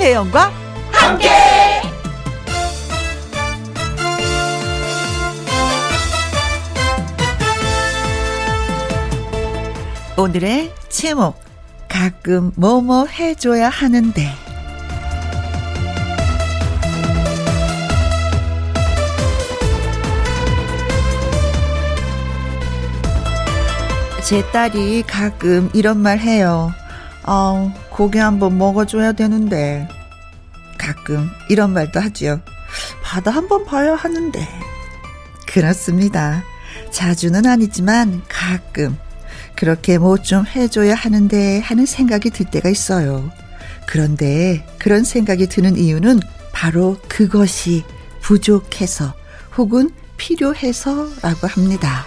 김혜영과 함께. 오늘의 제목 가끔 뭐뭐 해줘야 하는데 제 딸이 가끔 이런 말 해요. 아, 고기 한번 먹어줘야 되는데. 가끔 이런 말도 하지요. 바다 한번 봐야 하는데. 그렇습니다. 자주는 아니지만 가끔 그렇게 뭐 좀 해줘야 하는데 하는 생각이 들 때가 있어요. 그런데 그런 생각이 드는 이유는 바로 그것이 부족해서 혹은 필요해서라고 합니다.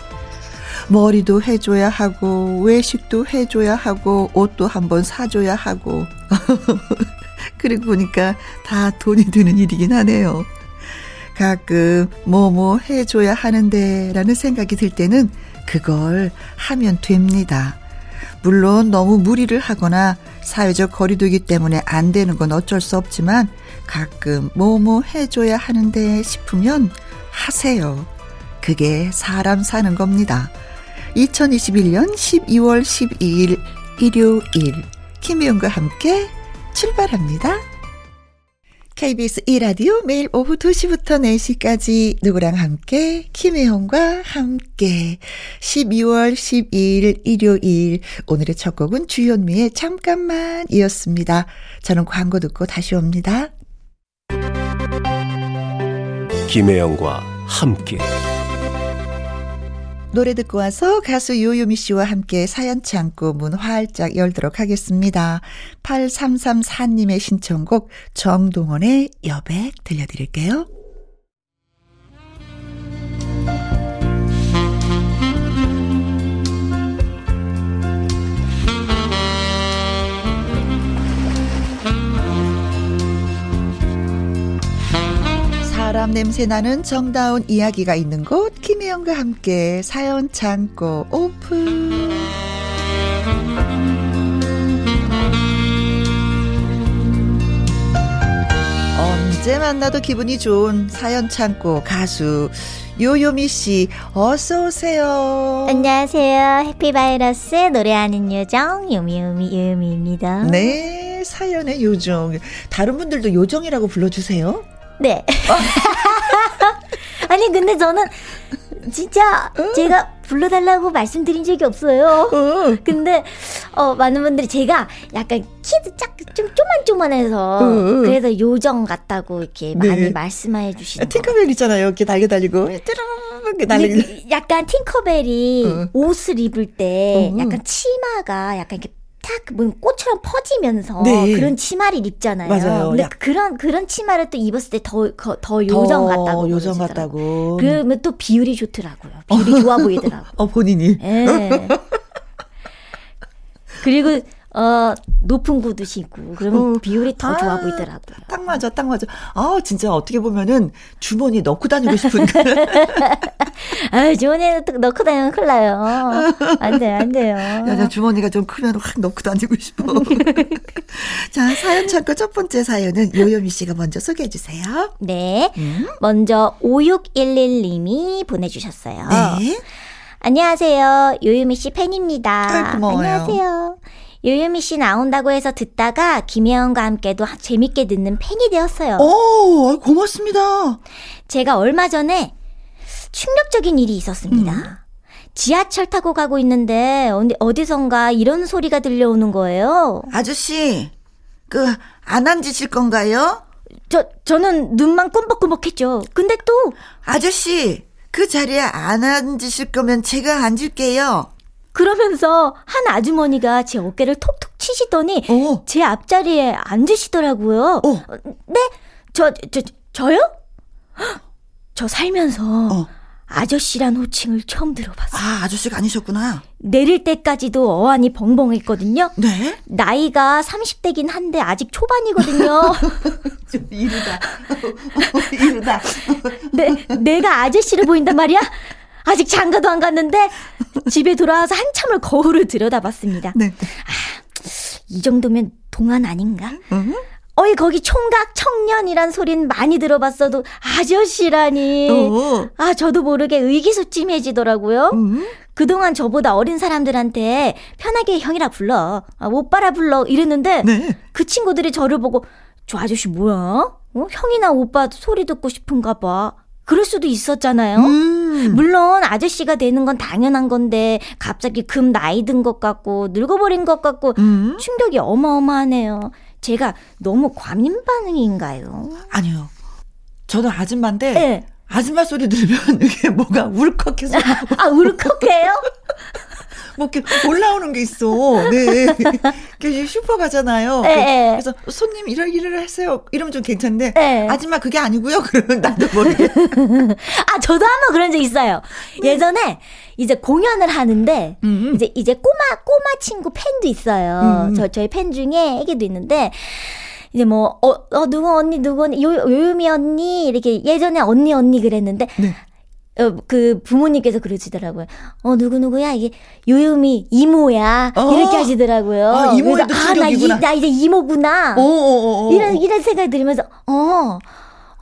머리도 해줘야 하고, 외식도 해줘야 하고, 옷도 한번 사줘야 하고. 그리고 보니까 다 돈이 드는 일이긴 하네요. 가끔 뭐뭐 뭐 해줘야 하는데 라는 생각이 들 때는 그걸 하면 됩니다. 물론 너무 무리를 하거나 사회적 거리두기 때문에 안 되는 건 어쩔 수 없지만 가끔 뭐뭐 뭐 해줘야 하는데 싶으면 하세요. 그게 사람 사는 겁니다. 2021년 12월 12일 일요일 김희영과 함께 출발합니다. KBS 2라디오 매일 오후 2시부터 4시까지 누구랑 함께 김혜영과 함께 12월 12일 일요일 오늘의 첫 곡은 주현미의 잠깐만 이었습니다. 저는 광고 듣고 다시 옵니다. 김혜영과 함께 노래 듣고 와서 가수 요요미 씨와 함께 사연 창고 문 활짝 열도록 하겠습니다. 8334님의 신청곡 정동원의 여백 들려드릴게요. 사람 냄새 나는 정다운 이야기가 있는 곳 김혜영과 함께 사연 창고 오픈 언제 만나도 기분이 좋은 사연 창고 가수 요요미 씨 어서 오세요. 안녕하세요. 해피바이러스 노래하는 요정 요미요미 요미입니다. 네 사연의 요정 다른 분들도 요정이라고 불러주세요. 네. 아니 근데 저는 진짜 어? 제가 불러달라고 말씀드린 적이 없어요. 어. 근데 어 많은 분들이 제가 약간 키도 짝좀 쪼만쪼만해서 어. 그래서 요정 같다고 이렇게 네. 많이 말씀해 주시는. 팅커벨 있잖아요. 이렇게 달려 달리고. 약간 팅커벨이 어. 옷을 입을 때 어. 약간 치마가 약간 이렇게 탁, 뭐, 꽃처럼 퍼지면서 네. 그런 치마를 입잖아요. 맞아요. 근데 야. 그런, 그런 치마를 또 입었을 때 더, 더 요정 같다고. 요정 같다고. 그러면 또 비율이 좋더라고요. 비율이 좋아 보이더라고요. 어, 본인이? 예. 네. 그리고 어, 높은 구두 신고 그러면 어, 비율이 더 아, 좋아 보이더라고요. 딱 맞아, 딱 맞아. 아, 진짜 어떻게 보면은 주머니 넣고 다니고 싶은. 아, 주머니에 넣고 다니면 큰일 나요. 안 돼요, 안 돼요. 여자 주머니가 좀 크면 확 넣고 다니고 싶어. 자, 사연 찾고 첫 번째 사연은 요요미 씨가 먼저 소개해 주세요. 네. 음? 먼저 5611님이 보내주셨어요. 네. 안녕하세요. 요요미 씨 팬입니다. 아, 고마워요. 안녕하세요. 요요미 씨 나온다고 해서 듣다가 김혜영과 함께도 재밌게 듣는 팬이 되었어요. 오, 고맙습니다. 제가 얼마 전에 충격적인 일이 있었습니다. 음. 지하철 타고 가고 있는데 어디선가 이런 소리가 들려오는 거예요. 아저씨, 그 안 앉으실 건가요? 저 저는 눈만 꼼벅꼼벅했죠. 근데 또 아저씨, 그 자리에 안 앉으실 거면 제가 앉을게요. 그러면서 한 아주머니가 제 어깨를 톡톡 치시더니 어. 제 앞자리에 앉으시더라고요. 어. 네? 저, 저, 저요? 저 살면서 어. 아저씨란 호칭을 처음 들어봤어요. 아, 아저씨가 아니셨구나. 내릴 때까지도 어안이 벙벙했거든요. 네? 나이가 30대긴 한데 아직 초반이거든요. 이르다. 이르다. 네, 내가 아저씨를 보인단 말이야? 아직 장가도 안 갔는데 집에 돌아와서 한참을 거울을 들여다봤습니다. 네. 아, 이 정도면 동안 아닌가? 음? 어이 거기 총각 청년이란 소린 많이 들어봤어도 아저씨라니. 어. 아 저도 모르게 의기소침해지더라고요. 음. 그동안 저보다 어린 사람들한테 편하게 형이라 불러, 아, 오빠라 불러 이랬는데 네. 그 친구들이 저를 보고 저 아저씨 뭐야? 어? 형이나 오빠 소리 듣고 싶은가 봐. 그럴 수도 있었잖아요. 음. 물론 아저씨가 되는 건 당연한 건데 갑자기 금 나이 든 것 같고 늙어버린 것 같고 음. 충격이 어마어마하네요. 제가 너무 과민 반응인가요? 아니요. 저도 아줌마인데 네. 아줌마 소리 들으면 이게 뭐가 울컥해서 아 울컥해요? 뭐 이렇게 올라오는 게 있어. 네. 슈퍼 가잖아요. 네. 그, 그래서 손님 이럴 일을 하세요. 이러면 좀 괜찮은데 네. 아줌마 그게 아니고요. 그러면 나도 모르게. 아 저도 한 번 그런 적 있어요. 네. 예전에 이제 공연을 하는데 음. 이제 이제 꼬마 꼬마 친구 팬도 있어요. 음. 저 저희 팬 중에 애기도 있는데 이제 뭐, 어, 어, 누구 언니, 누구 언니, 요, 요요미 언니, 이렇게 예전에 언니, 언니 그랬는데, 네. 어, 그 부모님께서 그러시더라고요. 어 누구 누구야 이게 요요미 이모야 어. 이렇게 하시더라고요. 아, 이모도 아나 나 이제 이모구나. 어, 어, 어, 어, 이런 이런 생각이 들으면서 어.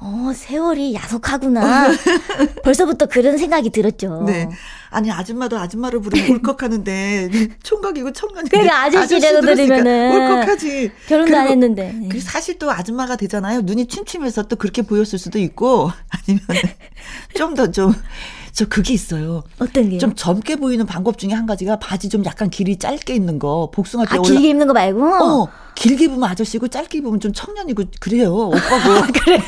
어, 세월이 야속하구나. 벌써부터 그런 생각이 들었죠. 네. 아니, 아줌마도 아줌마를 부르면 울컥하는데, 총각이고 청년이 그러니까 아저씨라고 들으면은. 울컥하지. 결혼도 안 했는데. 그리고 사실 또 아줌마가 되잖아요. 눈이 침침해서 또 그렇게 보였을 수도 있고, 아니면 좀 더 좀, 저 그게 있어요. 어떤 게요? 좀 젊게 보이는 방법 중에 한 가지가 바지 좀 약간 길이 짧게 있는 거, 복숭아 때 아, 올라... 길게 입는 거 말고? 어. 길게 보면 아저씨고 짧게 보면 좀 청년이고 그래요. 오빠고. 아, 그래요?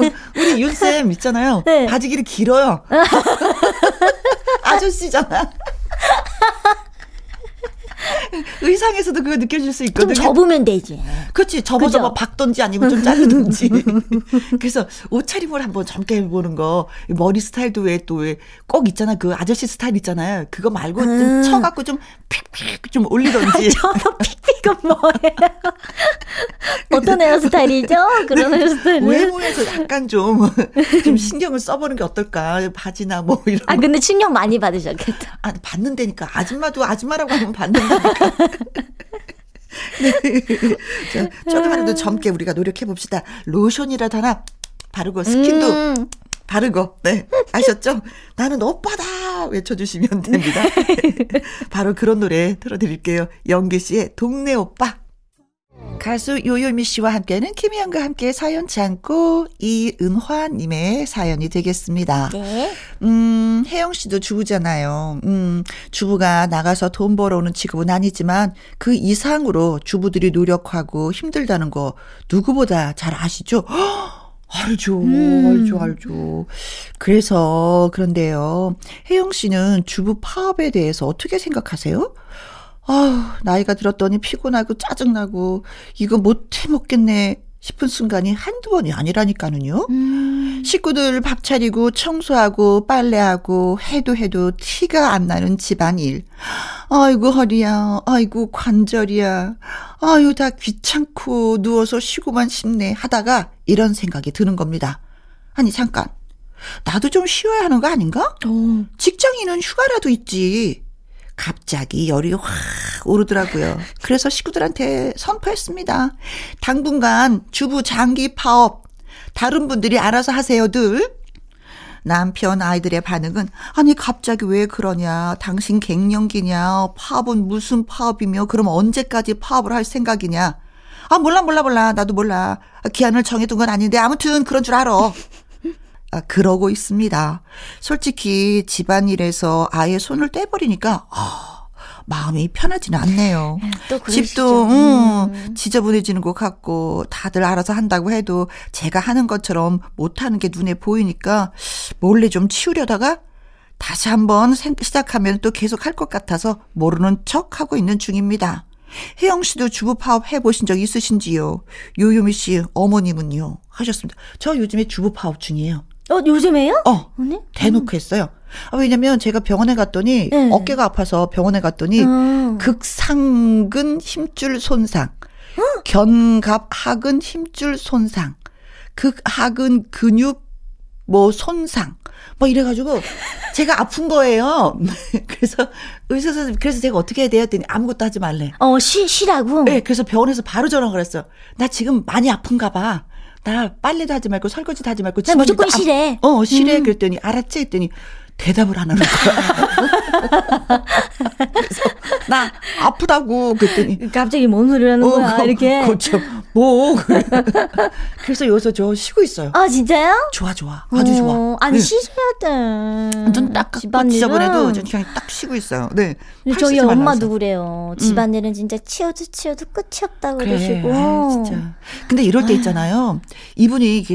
우리 윤쌤 있잖아요. 네. 바지 길이 길어요. 아저씨잖아. 의상에서도 그거 느껴질 수 있거든요. 좀 접으면 되지. 그렇지. 접어서 뭐 박던지 아니면 좀 자르든지. 그래서 옷차림을 한번 젊게 해보는 거. 머리 스타일도 왜 또 왜 꼭 있잖아. 그 아저씨 스타일 있잖아요. 그거 말고 좀 음. 쳐갖고 좀 픽픽 좀 올리던지. 저도 픽픽은 뭐예요? 어떤 헤어 스타일이죠? 그런 네. 헤어 스타일. 외모에서 약간 좀, 좀 신경을 써보는 게 어떨까. 바지나 뭐 이런. 아, 근데 신경 많이 받으셨겠다. 아, 받는다니까. 아줌마도 아줌마라고 하면 받는다니까. 네. 자, 조금만라도 젊게 우리가 노력해 봅시다. 로션이라도 하나 바르고 스킨도 음. 바르고 네 아셨죠? 나는 오빠다 외쳐주시면 됩니다. 바로 그런 노래 틀어드릴게요. 영기 씨의 동네 오빠. 가수 요요미 씨와 함께는 김희영과 함께 사연 참고 이은화님의 사연이 되겠습니다. 네. 음, 혜영 씨도 주부잖아요. 음, 주부가 나가서 돈 벌어오는 직업은 아니지만 그 이상으로 주부들이 노력하고 힘들다는 거 누구보다 잘 아시죠? 알죠, 음. 알죠, 알죠. 그래서 그런데요. 혜영 씨는 주부 파업에 대해서 어떻게 생각하세요? 아우, 나이가 들었더니 피곤하고 짜증나고, 이거 못해 먹겠네 싶은 순간이 한두 번이 아니라니까는요. 음. 식구들 밥 차리고 청소하고 빨래하고 해도 해도 티가 안 나는 집안일. 아이고 허리야. 아이고 관절이야. 아유 다 귀찮고 누워서 쉬고만 싶네 하다가 이런 생각이 드는 겁니다. 아니 잠깐. 나도 좀 쉬어야 하는 거 아닌가? 오. 어. 직장인은 휴가라도 있지. 갑자기 열이 확 오르더라고요. 그래서 식구들한테 선포했습니다. 당분간 주부 장기 파업. 다른 분들이 알아서 하세요들. 남편 아이들의 반응은 아니 갑자기 왜 그러냐 당신 갱년기냐 파업은 무슨 파업이며 그럼 언제까지 파업을 할 생각이냐 아 몰라 몰라 몰라 나도 몰라 기한을 정해둔 건 아닌데 아무튼 그런 줄 알아 아, 그러고 있습니다. 솔직히 집안일에서 아예 손을 떼버리니까, 아, 마음이 편하지는 않네요. 네, 집도, 음, 음, 지저분해지는 것 같고, 다들 알아서 한다고 해도 제가 하는 것처럼 못하는 게 눈에 보이니까, 몰래 좀 치우려다가, 다시 한번 시작하면 또 계속 할 것 같아서 모르는 척 하고 있는 중입니다. 혜영 씨도 주부 파업 해보신 적 있으신지요? 요요미 씨 어머님은요? 하셨습니다. 저 요즘에 주부 파업 중이에요. 어, 요즘에요? 어. 언니? 대놓고 했어요. 아, 왜냐면 제가 병원에 갔더니 네. 어깨가 아파서 병원에 갔더니 어. 극상근 힘줄 손상, 견갑 하근 힘줄 손상, 극하근 근육 뭐 손상, 뭐 이래가지고 제가 아픈 거예요. 그래서 의사 선생님 그래서 제가 어떻게 해야 돼요? 했더니 아무것도 하지 말래. 어, 쉬 쉬라고. 네, 그래서 병원에서 바로 전화가 그랬어. 나 지금 많이 아픈가 봐. 나 빨래도 하지 말고 설거지도 하지 말고 나 무조건 쉬래. 어, 쉬래. 음. 그랬더니 알았지 했더니 대답을 안 하는 거야. 그래서 나 아프다고 그랬더니 갑자기 뭔 소리를 하는 어, 거야 어, 이렇게. 그렇죠. 뭐 그래서 여기서 저 쉬고 있어요. 아 진짜요? 좋아 좋아 아주 좋아. 어, 아니 네. 쉬셔야 돼. 전딱 지저분해도 전 그냥 딱 쉬고 있어요. 네. 저희 엄마도 그래요. 음. 집안일은 음. 진짜 치워도 치워도 끝이 없다고 그래, 그러시고. 아유, 진짜. 근데 이럴 때 있잖아요. 이분이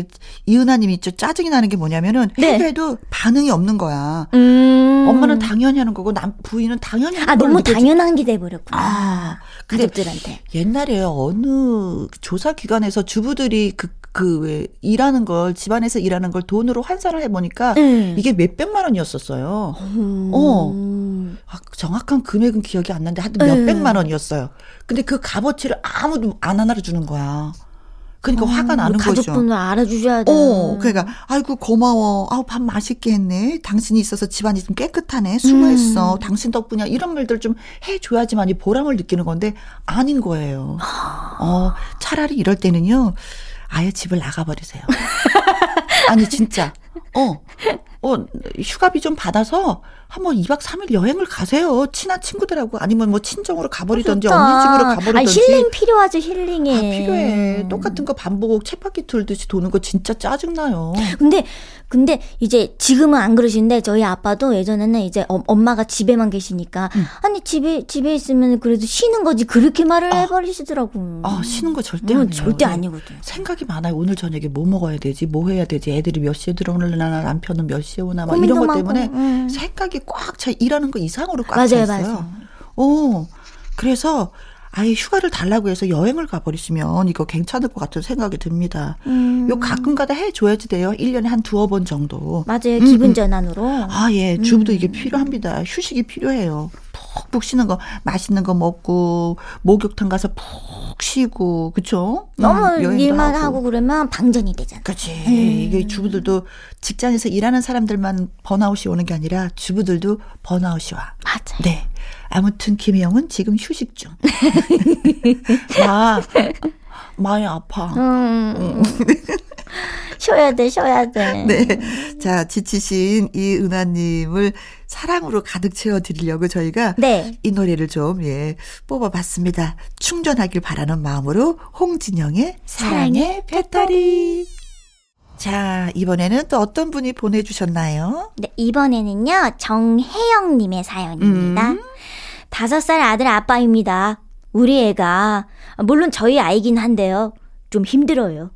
이은하님이 좀 짜증이 나는 게 뭐냐면은 네. 해도 반응이 없는 거야. 음. 엄마는 당연히 하는 거고 남 부인은 당연히 하는 아 너무 느껴지... 당연한 게 돼버렸구나. 아, 가족들한테. 옛날에 어느 조사 기관에서 주부들이 그 그 왜 일하는 걸 집안에서 일하는 걸 돈으로 환산을 해보니까 음. 이게 몇 백만 원이었었어요. 음. 어. 아, 정확한 금액은 기억이 안 나는데 하여튼 몇 음. 백만 원이었어요. 근데 그 값어치를 아무도 안 알아주는 거야. 그러니까 어, 화가 나는 가족분을 거죠. 가족분을 알아주셔야 돼. 어, 그러니까 아이고 고마워. 아우 밥 맛있게 했네. 당신이 있어서 집안이 좀 깨끗하네. 수고했어. 음. 당신 덕분이야. 이런 말들 좀 해줘야지만이 보람을 느끼는 건데 아닌 거예요. 어, 차라리 이럴 때는요. 아예 집을 나가버리세요. 아니 진짜. 어. 어, 휴가비 좀 받아서 한번 2박 3일 여행을 가세요. 친한 친구들하고 아니면 뭐 친정으로 가버리던지 좋다. 언니 집으로 가버리던지. 아, 힐링 필요하죠, 힐링이. 아, 필요해. 똑같은 거 반복 채바퀴 돌듯이 도는 거 진짜 짜증나요. 근데 근데 이제 지금은 안 그러시는데 저희 아빠도 예전에는 이제 어, 엄마가 집에만 계시니까 음. 아니 집에 집에 있으면 그래도 쉬는 거지 그렇게 말을 아, 해버리시더라고. 아 쉬는 거 절대 음, 아니에요. 절대 아니거든. 생각이 많아요. 오늘 저녁에 뭐 먹어야 되지, 뭐 해야 되지, 애들이 몇 시에 들어오려나, 남편은 몇 시에 오나 막 이런 것 때문에 음. 생각이 꽉 차 일하는 거 이상으로 꽉 차 있어요. 맞아요. 어 그래서 아예 휴가를 달라고 해서 여행을 가버리시면 이거 괜찮을 것 같은 생각이 듭니다. 음. 요 가끔가다 해줘야지 돼요. 1년에 한 두어 번 정도. 맞아요. 음, 기분 음. 전환으로. 아, 예. 주부도 음. 이게 필요합니다. 휴식이 필요해요. 푹푹 쉬는 거, 맛있는 거 먹고, 목욕탕 가서 푹 쉬고, 그쵸? 음, 너무 일만 하고. 하고. 그러면 방전이 되잖아. 그치. 음. 이게 주부들도 직장에서 일하는 사람들만 번아웃이 오는 게 아니라 주부들도 번아웃이 와. 맞아. 네. 아무튼 김혜영은 지금 휴식 중. 나 많이 아파. 음. 쉬어야 돼, 쉬어야 돼. 네. 자, 지치신 이 은하님을 사랑으로 가득 채워드리려고 저희가 네. 이 노래를 좀, 예, 뽑아봤습니다. 충전하길 바라는 마음으로 홍진영의 사랑의 배터리. 자, 이번에는 또 어떤 분이 보내주셨나요? 네, 이번에는요, 정혜영님의 사연입니다. 음. 다섯 살 아들 아빠입니다. 우리 애가, 물론 저희 아이긴 한데요. 좀 힘들어요.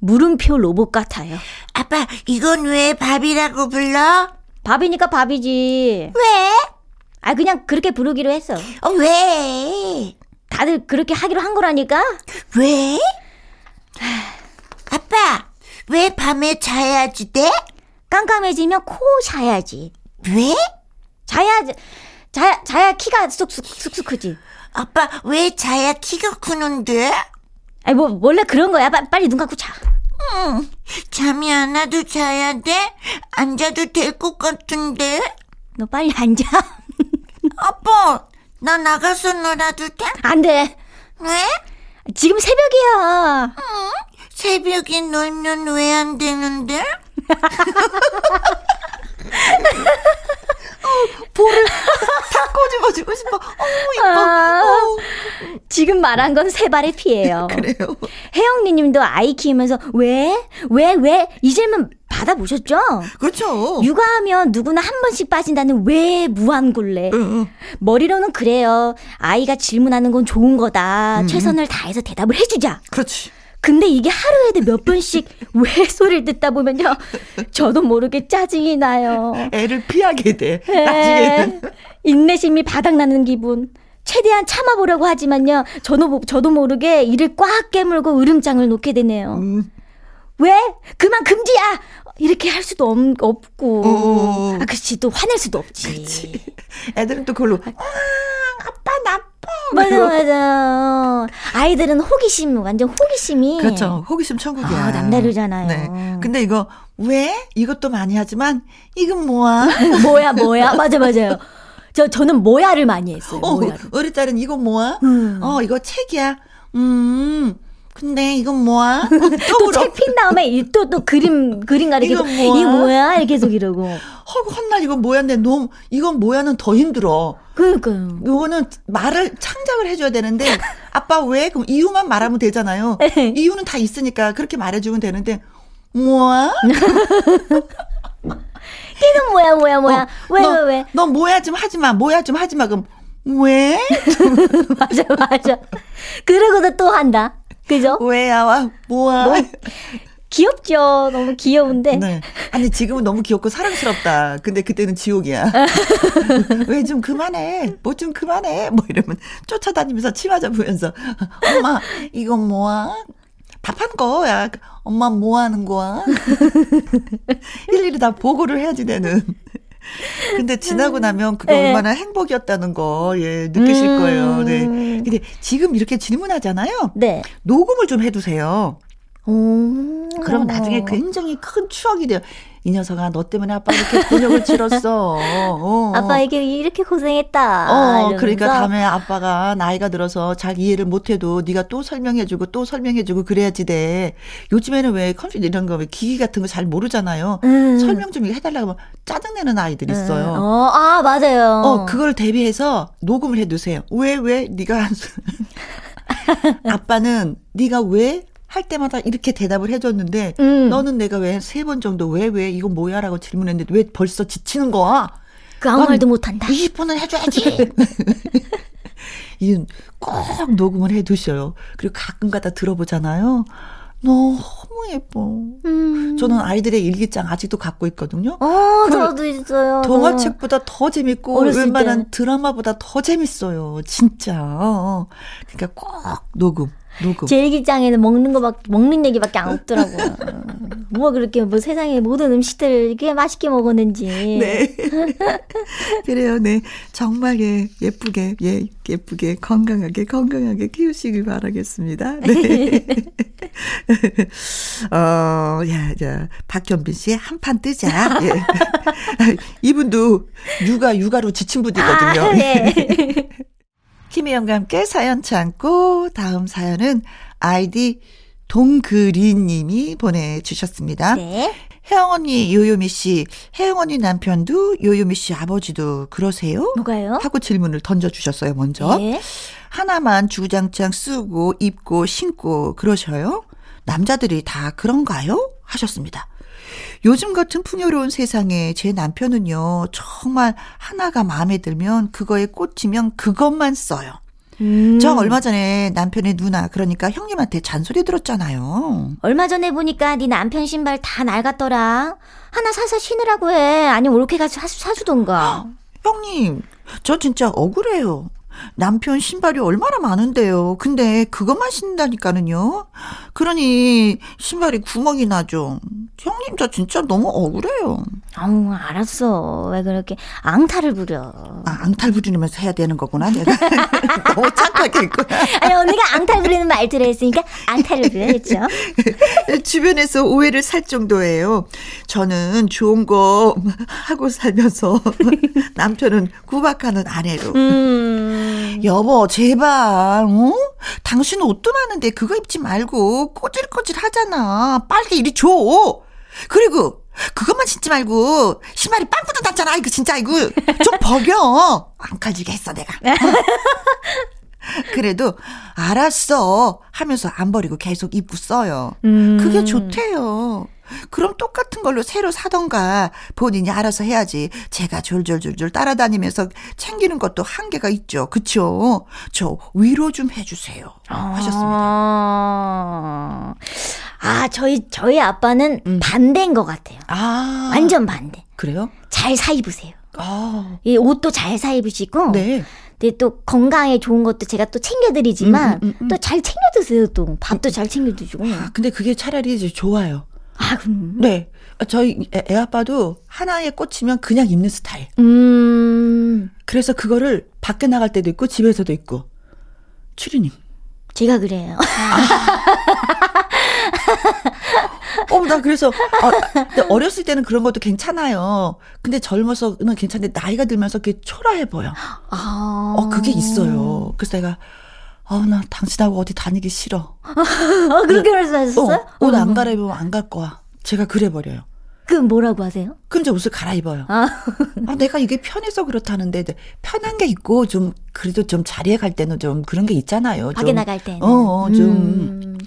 물음표 로봇 같아요. 아빠, 이건 왜 밥이라고 불러? 밥이니까 밥이지. 왜? 아, 그냥 그렇게 부르기로 했어. 어, 왜? 다들 그렇게 하기로 한 거라니까? 왜? 아빠, 왜 밤에 자야지 돼? 깜깜해지면 코 자야지. 왜? 자야, 자야, 자야 키가 쑥쑥, 쑥쑥 크지. 아빠, 왜 자야 키가 크는데? 아니, 뭐, 원래 그런 거야. 빨리, 빨리 눈 감고 자. 응. 잠이 안 와도 자야 돼? 앉아도 될 것 같은데? 너 빨리 앉아. 아빠, 나 나가서 놀아도 돼? 안 돼. 왜? 지금 새벽이야. 응? 새벽에 놀면 왜 안 되는데? 어, 볼을 다 꼬집어주고 싶어. 어머, 이뻐. 아, 어. 지금 말한 건 세 발의 피예요. 그래요. 혜영리 님도 아이 키우면서 왜? 왜? 왜? 이 질문 받아보셨죠? 그렇죠. 육아하면 누구나 한 번씩 빠진다는 왜 무한굴레. 응, 응. 머리로는 그래요. 아이가 질문하는 건 좋은 거다. 응. 최선을 다해서 대답을 해주자. 그렇지. 근데 이게 하루에도 몇 번씩 왜 소리를 듣다 보면요. 저도 모르게 짜증이 나요. 애를 피하게 돼. 네. 나중에는. 인내심이 바닥나는 기분. 최대한 참아보려고 하지만요. 저도, 저도 모르게 이를 꽉 깨물고 으름장을 놓게 되네요. 음. 왜? 그만 금지야! 이렇게 할 수도 없, 없고. 어. 아, 그렇지. 또 화낼 수도 없지. 그치. 애들은 또 그걸로, 아, 아빠. 맞아, 맞아. 아이들은 호기심, 완전 호기심이. 그렇죠. 호기심 천국이야. 아, 남다르잖아요. 네. 근데 이거, 왜? 이것도 많이 하지만, 이건 뭐야? 뭐야, 뭐야? 맞아, 맞아요. 저, 저는 뭐야를 많이 했어요. 어, 뭐야를. 우리 딸은 이거 뭐야? 음. 어, 이거 책이야. 음, 근데 이건 뭐야? 또책 핀 다음에 또 또 그림 그림 가리고 이건 뭐야? 이 뭐야? 계속 이러고. 허구 헛날 이건 뭐야인데 너무 이건 뭐야는 더 힘들어. 그러니까요. 이거는 말을 창작을 해줘야 되는데 아빠 왜 그럼 이유만 말하면 되잖아요. 네. 이유는 다 있으니까 그렇게 말해주면 되는데 뭐야? 걔는 뭐야 뭐야 뭐야 어, 왜, 왜, 왜? 너 뭐야 좀 하지 마 뭐야 좀 하지 마 그럼 왜? 맞아 맞아. 그러고도 또 한다. 그죠? 왜야, 와, 뭐야. 뭐, 귀엽죠. 너무 귀여운데. 네. 아니, 지금은 너무 귀엽고 사랑스럽다. 근데 그때는 지옥이야. 왜 좀 그만해. 뭐 좀 그만해. 뭐 이러면 쫓아다니면서 치마 잡으면서. 엄마, 이건 뭐야? 밥한 거야. 엄마 뭐 하는 거야? 일일이 다 보고를 해야지, 내는. 근데 지나고 나면 그게 네. 얼마나 행복이었다는 거, 예, 느끼실 음. 거예요. 네. 근데 지금 이렇게 질문하잖아요. 네. 녹음을 좀 해두세요. 오. 그럼 나중에 굉장히 큰 추억이 돼요. 이 녀석아, 너 때문에 아빠 이렇게 곤욕을 치렀어. 어. 아빠에게 이렇게 고생했다. 어. 그러니까 다음에 아빠가 나이가 들어서 잘 이해를 못해도 네가 또 설명해주고 또 설명해주고 그래야지 돼. 요즘에는 왜 컴퓨터 이런 거, 기기 같은 거 잘 모르잖아요. 음. 설명 좀 해달라고 하면 짜증내는 아이들 있어요. 음. 어, 아, 맞아요. 어, 그걸 대비해서 녹음을 해두세요. 왜, 왜, 네가 아빠는 네가 왜 할 때마다 이렇게 대답을 해줬는데 음. 너는 내가 왜 세 번 정도 왜 왜 이거 뭐야라고 질문했는데 왜 벌써 지치는 거야? 그 아무 말도 못한다. 20분은 해줘야지. 이건 꼭 녹음을 해두셔요. 그리고 가끔 가다 들어보잖아요. 너무 예뻐. 음. 저는 아이들의 일기장 아직도 갖고 있거든요. 어, 저도 있어요. 동화책보다 더 재밌고 웬만한 때. 드라마보다 더 재밌어요. 진짜. 그러니까 꼭 녹음. 녹음. 제 일기장에는 먹는 거밖 먹는 얘기밖에 안 없더라고요. 뭐 그렇게 뭐 세상의 모든 음식들 이렇게 맛있게 먹었는지. 네. 그래요, 네. 정말 예, 예쁘게, 예, 예쁘게, 건강하게, 건강하게 키우시길 바라겠습니다. 네. 어, 야, 야, 박현빈 씨, 한판 뜨자. 예. 이분도 육아, 육아로 지친 분이거든요. 아, 네. 김혜영과 함께 사연 참고 다음 사연은 아이디 동그리 님이 보내주셨습니다. 네. 혜영 언니, 요요미 씨, 혜영 언니 남편도 요요미 씨 아버지도 그러세요? 뭐가요? 하고 질문을 던져주셨어요, 먼저. 네. 하나만 주장창 쓰고, 입고, 신고, 그러셔요? 남자들이 다 그런가요? 하셨습니다. 요즘 같은 풍요로운 세상에 제 남편은요, 정말 하나가 마음에 들면 그거에 꽂히면 그것만 써요. 음. 저 얼마 전에 남편의 누나 그러니까 형님한테 잔소리 들었잖아요. 얼마 전에 보니까 네 남편 신발 다 낡았더라. 하나 사서 신으라고 해. 아니면 올케 가서 사주던가. 형님, 저 진짜 억울해요. 남편 신발이 얼마나 많은데요. 근데 그것만 신다니까는요. 그러니 신발이 구멍이 나죠. 형님 저 진짜 너무 억울해요. 아우 알았어. 왜 그렇게 앙탈을 부려. 아 앙탈 부리면서 해야 되는 거구나 내가. 너무 착하게 있구나. 아니 언니가 앙탈 부리는 말투를 했으니까 앙탈을 부려야겠죠. 주변에서 오해를 살 정도예요. 저는 좋은 거 하고 살면서 남편은 구박하는 아내로. 음. 여보 제발 어? 당신 옷도 많은데 그거 입지 말고 꼬질꼬질 하잖아. 빨리 이리 줘. 그리고 그것만 신지 말고 신발이 빵꾸도 났잖아. 이거 진짜 이거 좀 버겨. 안 가지게 했어 내가. 그래도 알았어 하면서 안 버리고 계속 입고 써요. 음. 그게 좋대요. 그럼 똑같은 걸로 새로 사던가 본인이 알아서 해야지. 제가 졸졸졸졸 따라다니면서 챙기는 것도 한계가 있죠. 그쵸? 저 위로 좀 해주세요. 아. 하셨습니다. 아, 저희, 저희 아빠는 음. 반대인 것 같아요. 아. 완전 반대. 그래요? 잘 사입으세요. 아. 이 옷도 잘 사입으시고. 네. 근데 또 건강에 좋은 것도 제가 또 챙겨드리지만 음, 음, 음, 음. 또잘 챙겨 드세요 또 밥도 잘 챙겨 드시고. 아, 근데 그게 차라리 이제 좋아요. 아, 그럼. 네. 저희 애, 애 아빠도 하나에 꽂히면 그냥 입는 스타일. 음. 그래서 그거를 밖에 나갈 때도 있고 집에서도 있고. 추리님. 제가 그래요. 어, 나 그래서 어, 어렸을 때는 그런 것도 괜찮아요. 근데 젊어서는 괜찮은데 나이가 들면서 그게 초라해 보여. 아. 어, 그게 있어요. 그래서 내가 아, 나 당신하고 어디 다니기 싫어. 어, 그렇게 말씀하셨어요? 어, 옷안 갈아입으면 안 갈 거야. 제가 그래 버려요. 그럼 뭐라고 하세요? 그럼 이제 옷을 갈아입어요. 아. 아. 내가 이게 편해서 그렇다는데 편한 게 있고 좀 그래도 좀 자리에 갈 때는 좀 그런 게 있잖아요. 밖에 나갈 때는. 어, 어 좀 음.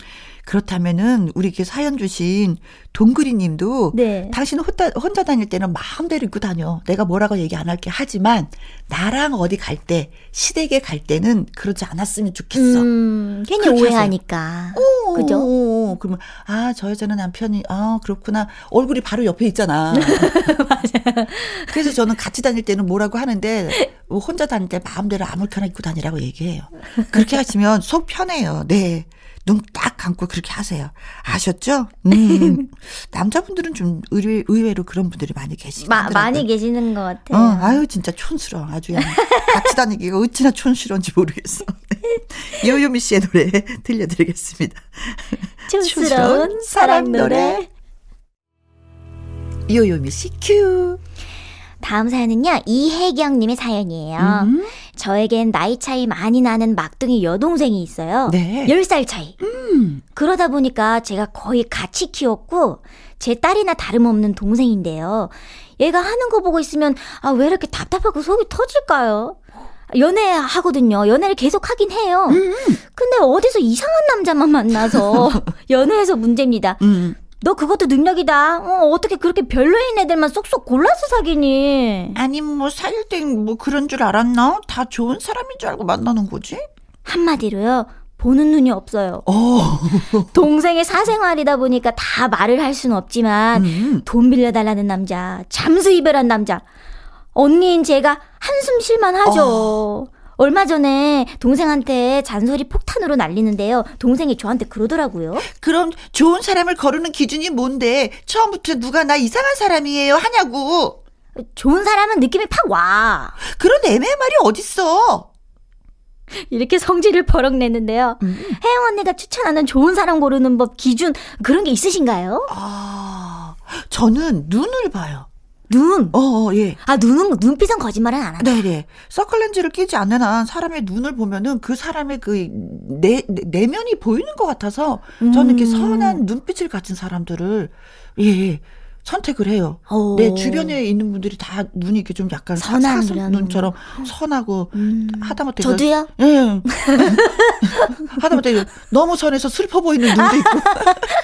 그렇다면은 우리 이렇게 사연 주신 동그리 님도 네. 당신은 혼자, 혼자 다닐 때는 마음대로 입고 다녀. 내가 뭐라고 얘기 안 할게 하지만 나랑 어디 갈 때, 시댁에 갈 때는 그러지 않았으면 좋겠어. 음, 괜히 오해하니까. 오, 그죠? 오, 그러면 아, 저 여자는 남편이 아, 그렇구나. 얼굴이 바로 옆에 있잖아. 맞아요. 그래서 저는 같이 다닐 때는 뭐라고 하는데 혼자 다닐 때 마음대로 아무렇게나 입고 다니라고 얘기해요. 그렇게 하시면 속 편해요. 네. 눈 딱 감고 그렇게 하세요. 아셨죠? 음. 남자분들은 좀 의외, 의외로 그런 분들이 많이 계시죠. 많이 계시는 것 같아요. 어, 아유, 진짜 촌스러워. 아주 같이 다니기가 어찌나 촌스러운지 모르겠어. 요요미 씨의 노래 들려드리겠습니다. 촌스러운 사랑 노래. 요요미 씨 큐. 다음 사연은요, 이혜경님의 사연이에요. 음. 저에겐 나이 차이 많이 나는 막둥이 여동생이 있어요. 네. 10살 차이. 음. 그러다 보니까 제가 거의 같이 키웠고, 제 딸이나 다름없는 동생인데요. 얘가 하는 거 보고 있으면, 아, 왜 이렇게 답답하고 속이 터질까요? 연애 하거든요. 연애를 계속 하긴 해요. 음. 근데 어디서 이상한 남자만 만나서 연애해서 문제입니다. 음. 너 그것도 능력이다. 어, 어떻게 그렇게 별로인 애들만 쏙쏙 골라서 사귀니? 아니, 뭐, 사귈 땐 뭐 그런 줄 알았나? 다 좋은 사람인 줄 알고 만나는 거지? 한마디로요. 보는 눈이 없어요. 어. 동생의 사생활이다 보니까 다 말을 할 수는 없지만, 음. 돈 빌려달라는 남자, 잠수 이별한 남자, 언니인 제가 한숨 쉴만 하죠. 어. 얼마 전에 동생한테 잔소리 폭탄으로 날리는데요. 동생이 저한테 그러더라고요. 그럼 좋은 사람을 거르는 기준이 뭔데? 처음부터 누가 나 이상한 사람이에요 하냐고. 좋은 사람은 느낌이 팍 와. 그런 애매한 말이 어딨어. 이렇게 성질을 버럭 내는데요. 음. 혜영 언니가 추천하는 좋은 사람 고르는 법 기준 그런 게 있으신가요? 아, 저는 눈을 봐요. 눈. 어, 어, 예. 아, 눈은, 눈빛은 거짓말은 안 한다. 네네. 서클렌즈를 끼지 않는 한 사람의 눈을 보면은 그 사람의 그 내, 내면이 보이는 것 같아서 저는 이렇게 음. 선한 눈빛을 가진 사람들을, 예, 예. 선택을 해요. 오. 내 주변에 있는 분들이 다 눈이 이렇게 좀 약간 선한 눈처럼 선하고 음. 하다못해 저도요? 예. 하다못해 너무 선해서 슬퍼 보이는 눈도 있고.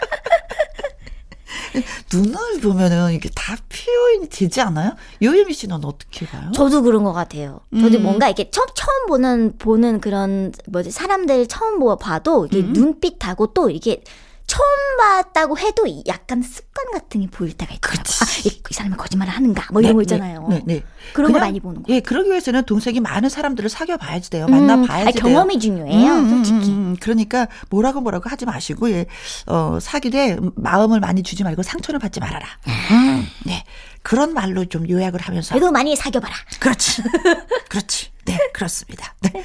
눈을 보면은 이게 다 표현이 되지 않아요? 요예미 씨는 어떻게 봐요? 저도 그런 것 같아요. 저도 음. 뭔가 이렇게 처음, 처음 보는, 보는 그런, 뭐지, 사람들 처음 봐도 이게 음. 눈빛하고 또 이게 처음 봤다고 해도 약간 습관 같은 게 보일 때가 있더라고요. 아, 이, 이 사람이 거짓말을 하는가 뭐 이런 네, 거 있잖아요. 네, 네, 네. 그런 거 많이 보는 거. 예, 그러기 위해서는 동생이 많은 사람들을 사귀어 봐야지 돼요. 만나 음, 봐야지 돼요. 경험이 중요해요, 음, 음, 솔직히. 음, 그러니까 뭐라고 뭐라고 하지 마시고 예. 어, 사귀되 마음을 많이 주지 말고 상처를 받지 말아라. 음, 네. 그런 말로 좀 요약을 하면서 그래도 많이 사귀어 봐라. 그렇지. 그렇지. 네, 그렇습니다. 네.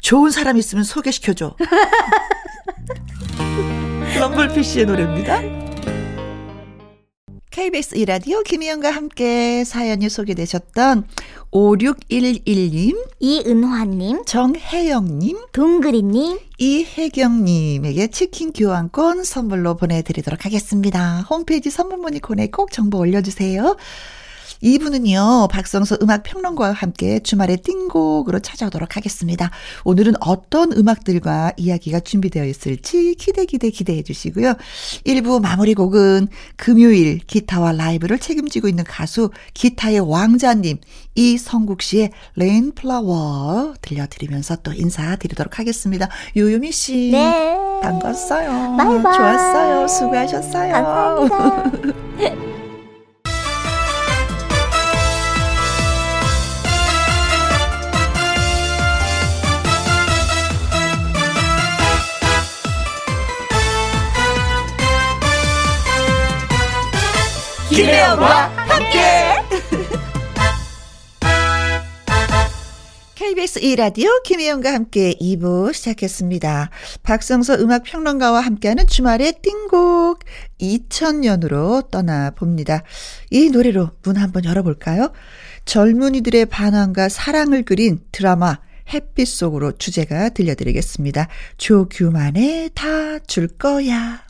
좋은 사람 있으면 소개시켜 줘. 럼블피쉬의 노래입니다. KBS 이라디오 김희영과 함께 사연이 소개되셨던 5611님, 이은화님, 정혜영님, 동그리님, 이혜경님에게 치킨 교환권 선물로 보내드리도록 하겠습니다. 홈페이지 선물 문의콘에 꼭 정보 올려주세요. 2부는요, 박성서 음악 평론가와 함께 주말의 띵곡으로 찾아오도록 하겠습니다. 오늘은 어떤 음악들과 이야기가 준비되어 있을지 기대, 기대, 기대해 주시고요. 1부 마무리 곡은 금요일 기타와 라이브를 책임지고 있는 가수 기타의 왕자님, 이성국 씨의 Rain Flower 들려드리면서 또 인사드리도록 하겠습니다. 요요미 씨. 네. 반갑어요. 바이바이. 좋았어요. 수고하셨어요. 감사합니다. 김혜영과 함께. KBS 2라디오 김혜영과 함께 2부 시작했습니다. 박성서 음악평론가와 함께하는 주말의 띵곡 2000년으로 떠나봅니다. 이 노래로 문 한번 열어볼까요? 젊은이들의 반항과 사랑을 그린 드라마 햇빛 속으로 주제가 들려드리겠습니다. 조규만의 다 줄 거야.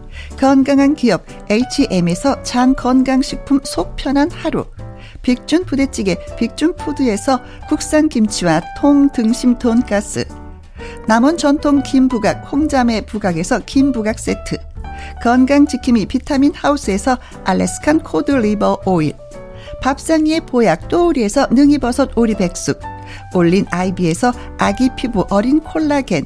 건강한 기업 H&M에서 장 건강식품 속 편한 하루, 빅준 부대찌개 빅준푸드에서 국산 김치와 통 등심 돈가스, 남원 전통 김부각 홍자매 부각에서 김부각 세트. 건강지킴이 비타민 하우스에서 Alaskan cod liver oil. 밥상위의 보약 또우리에서 능이버섯 오리백숙. 올린 아이비에서 아기 피부 어린 콜라겐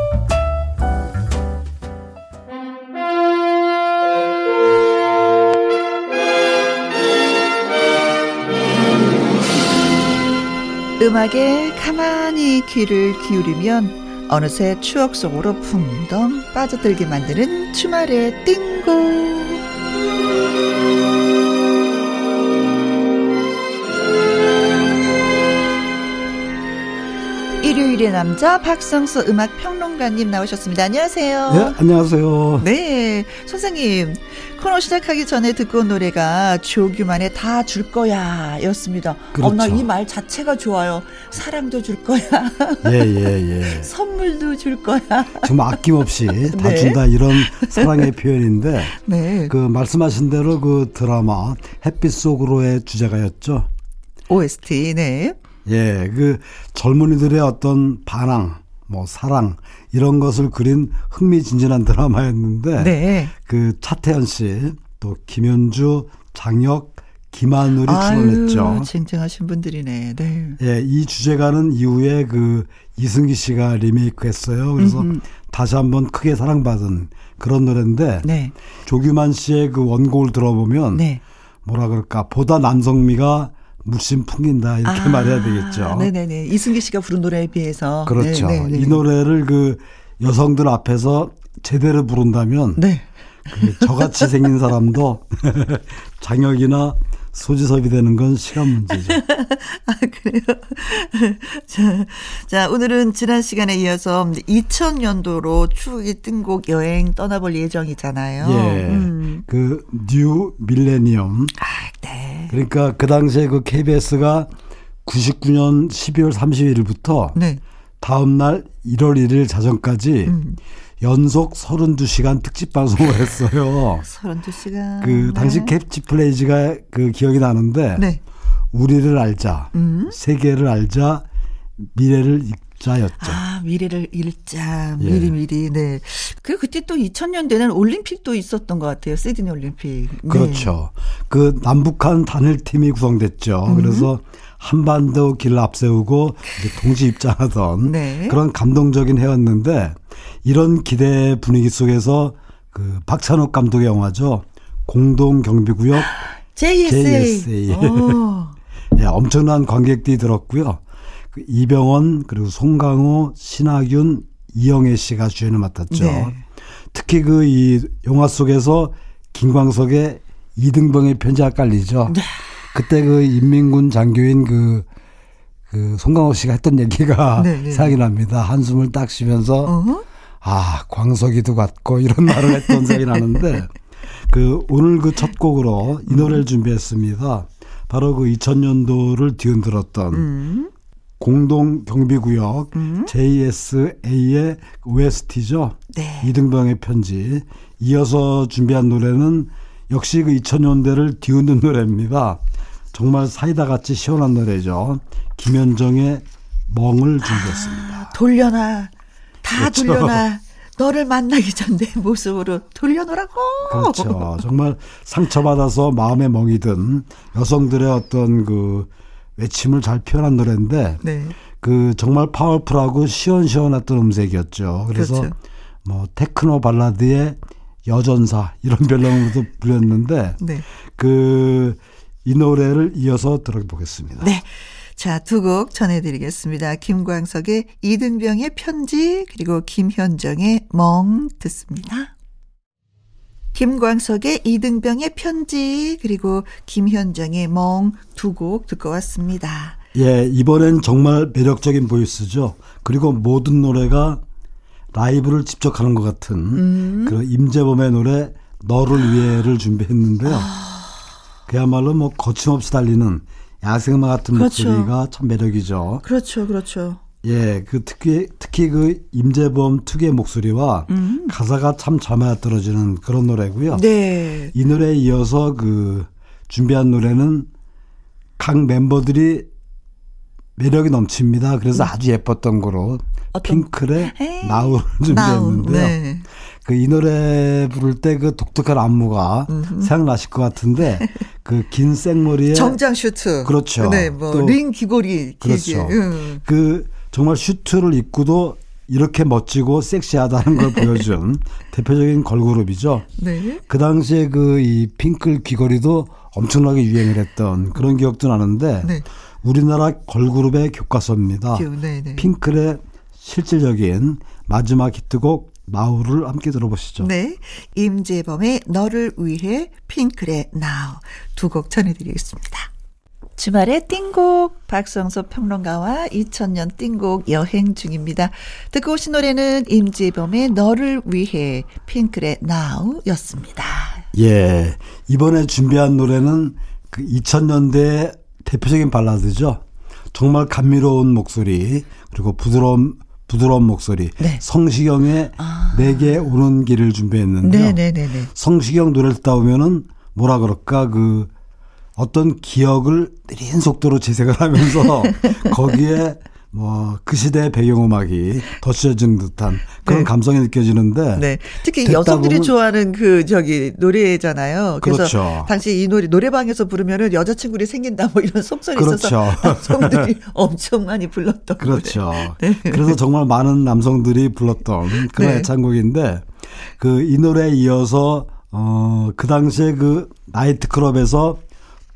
음악에 가만히 귀를 기울이면 어느새 추억 속으로 풍덩 빠져들게 만드는 주말의 띵고. 일요일의 남자 박성수 음악 평론가님 나오셨습니다. 안녕하세요. 네, 안녕하세요. 네, 선생님 코너 시작하기 전에 듣고 온 노래가 조규만의 다 줄 거야 였습니다. 그렇죠. 어, 나 이 말 자체가 좋아요. 사랑도 줄 거야. 예, 예, 예. 선물도 줄 거야. 정말 아낌없이 다 네. 준다 이런 사랑의 표현인데 네. 그 말씀하신 대로 그 드라마 햇빛 속으로의 주제가였죠. OST, 네. 예, 그 젊은이들의 어떤 반항, 뭐 사랑 이런 것을 그린 흥미진진한 드라마였는데 네. 그 차태현 씨, 또 김현주, 장혁, 김하늘이 출연했죠. 쟁쟁하신 분들이네. 네. 예, 이 주제가는 이후에 그 이승기 씨가 리메이크했어요. 그래서 음흠. 다시 한번 크게 사랑받은 그런 노래인데 네. 조규만 씨의 그 원곡을 들어보면 네. 뭐라 그럴까 보다 남성미가 물씬 풍긴다 이렇게 아, 말해야 되겠죠. 네네네 이승기 씨가 부른 노래에 비해서 그렇죠. 네네네. 이 노래를 그 여성들 앞에서 제대로 부른다면 네. 그 저같이 생긴 사람도 장혁이나 소지섭이 되는 건 시간 문제죠. 아, 그래요? 자, 자, 오늘은 지난 시간에 이어서 2000년도로 추억이 뜬 곡 여행 떠나볼 예정이잖아요. 예. 음. 그, new millennium. 아, 네. 그러니까 그 당시에 그 KBS가 99년 12월 31일부터 네. 다음 날 1월 1일 자정까지 음. 연속 32시간 특집 방송을 했어요. 32시간. 그 당시 네. 캡치 플레이즈가 그 기억이 나는데 네. 우리를 알자, 음? 세계를 알자, 미래를 읽자였죠. 아, 미래를 읽자. 예. 미리 미리. 네. 그 그때 또 2000년대는 올림픽도 있었던 것 같아요. 시드니 올림픽. 네. 그렇죠. 그 남북한 단일팀이 구성됐죠. 음. 그래서 한반도 길을 앞세우고 동시 입장하던 네. 그런 감동적인 해였는데 이런 기대 분위기 속에서 그 박찬욱 감독의 영화죠. 공동 경비구역 JSA. JSA. 예, 엄청난 관객들이 들었고요. 그 이병헌 그리고 송강호, 신하균, 이영애 씨가 주연을 맡았죠. 네. 특히 그 이 영화 속에서 김광석의 이등병의 편지가 깔리죠. 네. 그때 그 인민군 장교인 그, 그 송강호 씨가 했던 얘기가 네, 네. 생각이 납니다. 한숨을 딱 쉬면서 어허? 아, 광석이도 같고 이런 말을 했던 생각이 나는데 그 오늘 그 첫 곡으로 이 노래를 준비했습니다. 바로 그 2000년도를 뒤흔들었던 음. 공동 경비구역 음. JSA의 OST죠. 네. 이등병의 편지. 이어서 준비한 노래는 역시 그 2000년대를 뒤흔든 노래입니다. 정말 사이다 같이 시원한 노래죠. 김현정의 멍을 준비했습니다. 아, 돌려놔. 다 그렇죠. 돌려놔. 너를 만나기 전 내 모습으로 돌려놓으라고. 그렇죠. 정말 상처받아서 마음에 멍이 든 여성들의 어떤 그 외침을 잘 표현한 노래인데 네. 그 정말 파워풀하고 시원시원했던 음색이었죠. 그래서 그렇죠. 뭐 테크노 발라드의 여전사 이런 별명으로도 불렸는데 네. 그이 노래를 이어서 들어보겠습니다. 네. 자, 두 곡 전해드리겠습니다. 김광석의 이등병의 편지, 그리고 김현정의 멍 듣습니다. 김광석의 이등병의 편지, 그리고 김현정의 멍 두 곡 듣고 왔습니다. 예, 이번엔 정말 매력적인 보이스죠. 그리고 모든 노래가 라이브를 직접 하는 것 같은 음. 그런 임재범의 노래 너를 위해를 준비했는데요. 아. 그야말로 뭐 거침없이 달리는 야생마 같은 그렇죠. 목소리가 참 매력이죠. 그렇죠, 그렇죠. 예, 그 특히 특히 그 임재범 특유의 목소리와 음. 가사가 참 잘 맞아 떨어지는 그런 노래고요. 네. 이 노래에 이어서 그 준비한 노래는 각 멤버들이 매력이 넘칩니다. 그래서 음. 아주 예뻤던 거로 핑클의 Now를 준비했는데요. 네. 그이 노래 부를 때 그 독특한 안무가 음흠. 생각나실 것 같은데 그 긴 생머리에 정장 슈트 그렇죠. 네, 뭐 링 귀걸이 그렇죠. 음. 그 정말 슈트를 입고도 이렇게 멋지고 섹시하다는 걸 보여준 대표적인 걸그룹이죠. 네. 그 당시에 그 이 핑클 귀걸이도 엄청나게 유행을 했던 그런 기억도 나는데 네. 우리나라 걸그룹의 교과서입니다. 네, 네. 핑클의 실질적인 마지막 히트곡 나우를 함께 들어보시죠. 네. 임재범의 너를 위해 핑클의 나우 두 곡 전해드리겠습니다. 주말의 띵곡 박성섭 평론가와 2000년 띵곡 여행 중입니다. 듣고 오신 노래는 임재범의 너를 위해 핑클의 나우였습니다. 예. 이번에 준비한 노래는 그 2000년대 대표적인 발라드죠. 정말 감미로운 목소리 그리고 부드러운 부드러운 목소리. 네. 성시경의 아. 내게 오는 길을 준비했는데요. 네네네. 네, 네, 네. 성시경 노래를 듣다 보면은 뭐라 그럴까 그 어떤 기억을 느린 속도로 재생을 하면서 거기에 뭐 그 시대의 배경음악이 덧씌워진 듯한 그런 네. 감성이 느껴지는데 네. 특히 여성들이 보면, 좋아하는 그 저기 노래잖아요. 그래서 그렇죠. 당시 이 노래 노래방에서 부르면은 여자친구들이 생긴다 뭐 이런 속설이 그렇죠. 있어서 남성들이 엄청 많이 불렀던 그렇죠. 네. 그래서 정말 많은 남성들이 불렀던 그런 네. 애창곡인데 그 이 노래에 이어서 어그 당시에 그 나이트클럽에서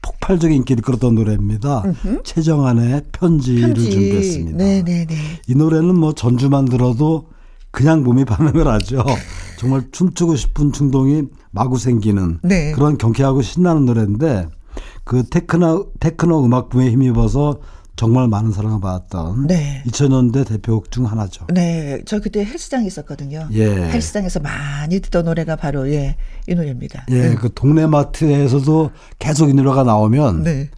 폭발적인 인기를 끌었던 노래입니다. 으흠. 최정안의 편지를 편지. 준비했습니다. 네네네. 이 노래는 뭐 전주만 들어도 그냥 몸이 반응을 하죠. 정말 춤추고 싶은 충동이 마구 생기는 네. 그런 경쾌하고 신나는 노래인데 그 테크노 테크노 음악 붐에 힘입어서 정말 많은 사랑을 받았던 네. 2000년대 대표곡 중 하나죠. 네, 저 그때 헬스장에 있었거든요. 예. 헬스장에서 많이 듣던 노래가 바로 예, 이 노래입니다. 예, 네. 그 동네 마트에서도 계속 이 노래가 나오면 네.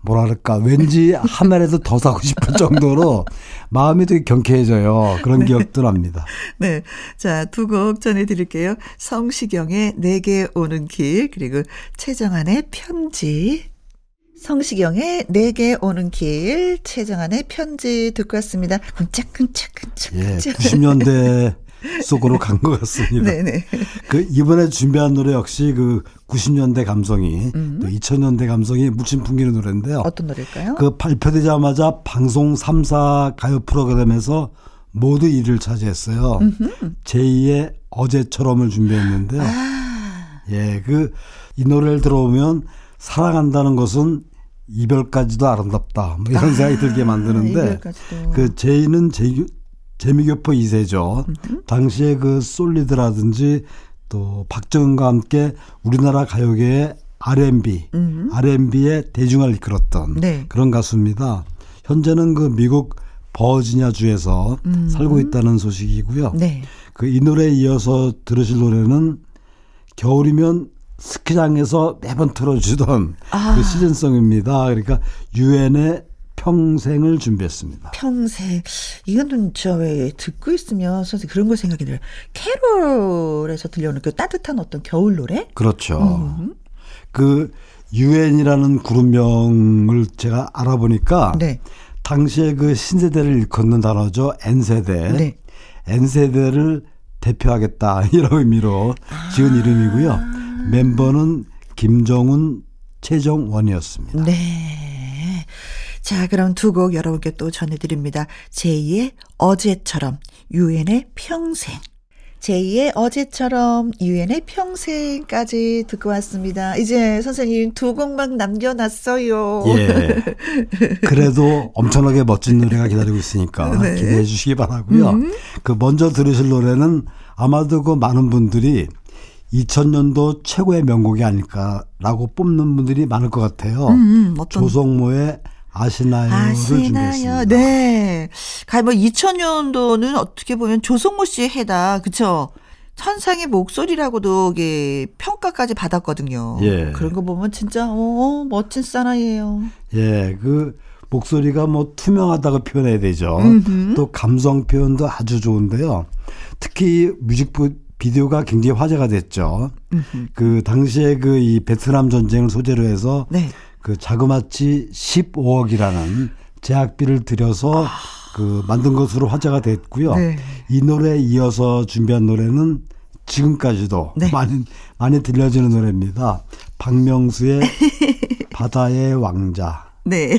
뭐랄까 왠지 하나라도 더 사고 싶을 정도로 마음이 되게 경쾌해져요. 그런 네. 기억도 납니다. 네. 자, 두 곡 전해드릴게요. 성시경의 내게 오는 길, 그리고 최정안의 편지. 성시경의 내게 오는 길, 최정안의 편지 듣고 왔습니다. 쿵짝쿵짝쿵짝. 예, 90년대 속으로 간 것 같습니다. 네네. 그 이번에 준비한 노래 역시 그 90년대 감성이 음. 또 2000년대 감성이 묻힌 풍기는 노래인데요. 어떤 노래일까요? 그 발표되자마자 방송 3사 가요 프로그램에서 모두 1위를 차지했어요. 제2의 어제처럼을 준비했는데요. 아. 예, 그 이 노래를 들어보면 사랑한다는 것은 이별까지도 아름답다. 뭐 이런 아, 생각이 들게 만드는데 그 제이는 제, 재미교포 2세죠. 당시에 그 솔리드라든지 또 박정은과 함께 우리나라 가요계의 R&B, 음. R&B의 대중을 이끌었던 네. 그런 가수입니다. 현재는 그 미국 버지니아 주에서 음. 살고 있다는 소식이고요. 네. 그이 노래에 이어서 들으실 노래는 겨울이면 스키장에서 매번 틀어주던 아. 그 시즌송입니다. 그러니까 유엔의 평생을 준비했습니다. 평생. 이거는 저왜 듣고 있으면 선생님 그런 거 생각이 들어요. 캐롤에서 들려오는 그 따뜻한 어떤 겨울 노래? 그렇죠. 음. 그 유엔이라는 그룹명을 제가 알아보니까 네. 당시에 그 신세대를 일컫는 단어죠. N세대. 네. N세대를 대표하겠다 이런 의미로 지은 아. 이름이고요. 멤버는 김정은, 최정원이었습니다. 네. 자, 그럼 두 곡 여러분께 또 전해드립니다. 제2의 어제처럼, 유엔의 평생. 제2의 어제처럼 유엔의 평생까지 듣고 왔습니다. 이제 선생님 두 곡만 남겨놨어요. 예. 그래도 엄청나게 멋진 노래가 기다리고 있으니까 네. 기대해 주시기 바라고요. 음. 그 먼저 들으실 노래는 아마도 그 많은 분들이 2000년도 최고의 명곡이 아닐까라고 뽑는 분들이 많을 것 같아요. 음, 음 조성모의 아시나요를 아시나요? 준비했습니다. 네. 가뭐 2000년도는 어떻게 보면 조성모 씨의 해다. 그쵸? 천상의 목소리라고도 이게 평가까지 받았거든요. 예. 그런 거 보면 진짜 어, 멋진 사나이예요. 예. 그 목소리가 뭐 투명하다고 표현해야 되죠. 음흠. 또 감성 표현도 아주 좋은데요. 특히 뮤직비 디오 가 굉장히 화제가 됐죠. 음흠. 그 당시에 그 이 베트남 전쟁을 소재로 해서 네. 그 자그마치 15억이라는 제작비를 들여서 아. 그 만든 것으로 화제가 됐고요. 네. 이 노래에 이어서 준비한 노래는 지금까지도 네. 많이 많이 들려지는 노래입니다. 박명수의 바다의 왕자. 네.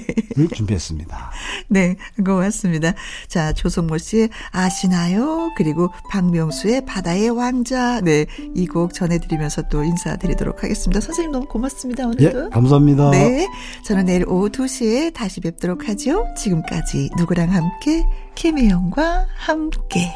준비했습니다. 네, 고맙습니다. 자, 조성모 씨 아시나요? 그리고 박명수의 바다의 왕자. 네, 이 곡 전해드리면서 또 인사드리도록 하겠습니다. 선생님 너무 고맙습니다. 오늘도. 예, 감사합니다. 네, 저는 내일 오후 2시에 다시 뵙도록 하죠. 지금까지 누구랑 함께 김혜영과 함께.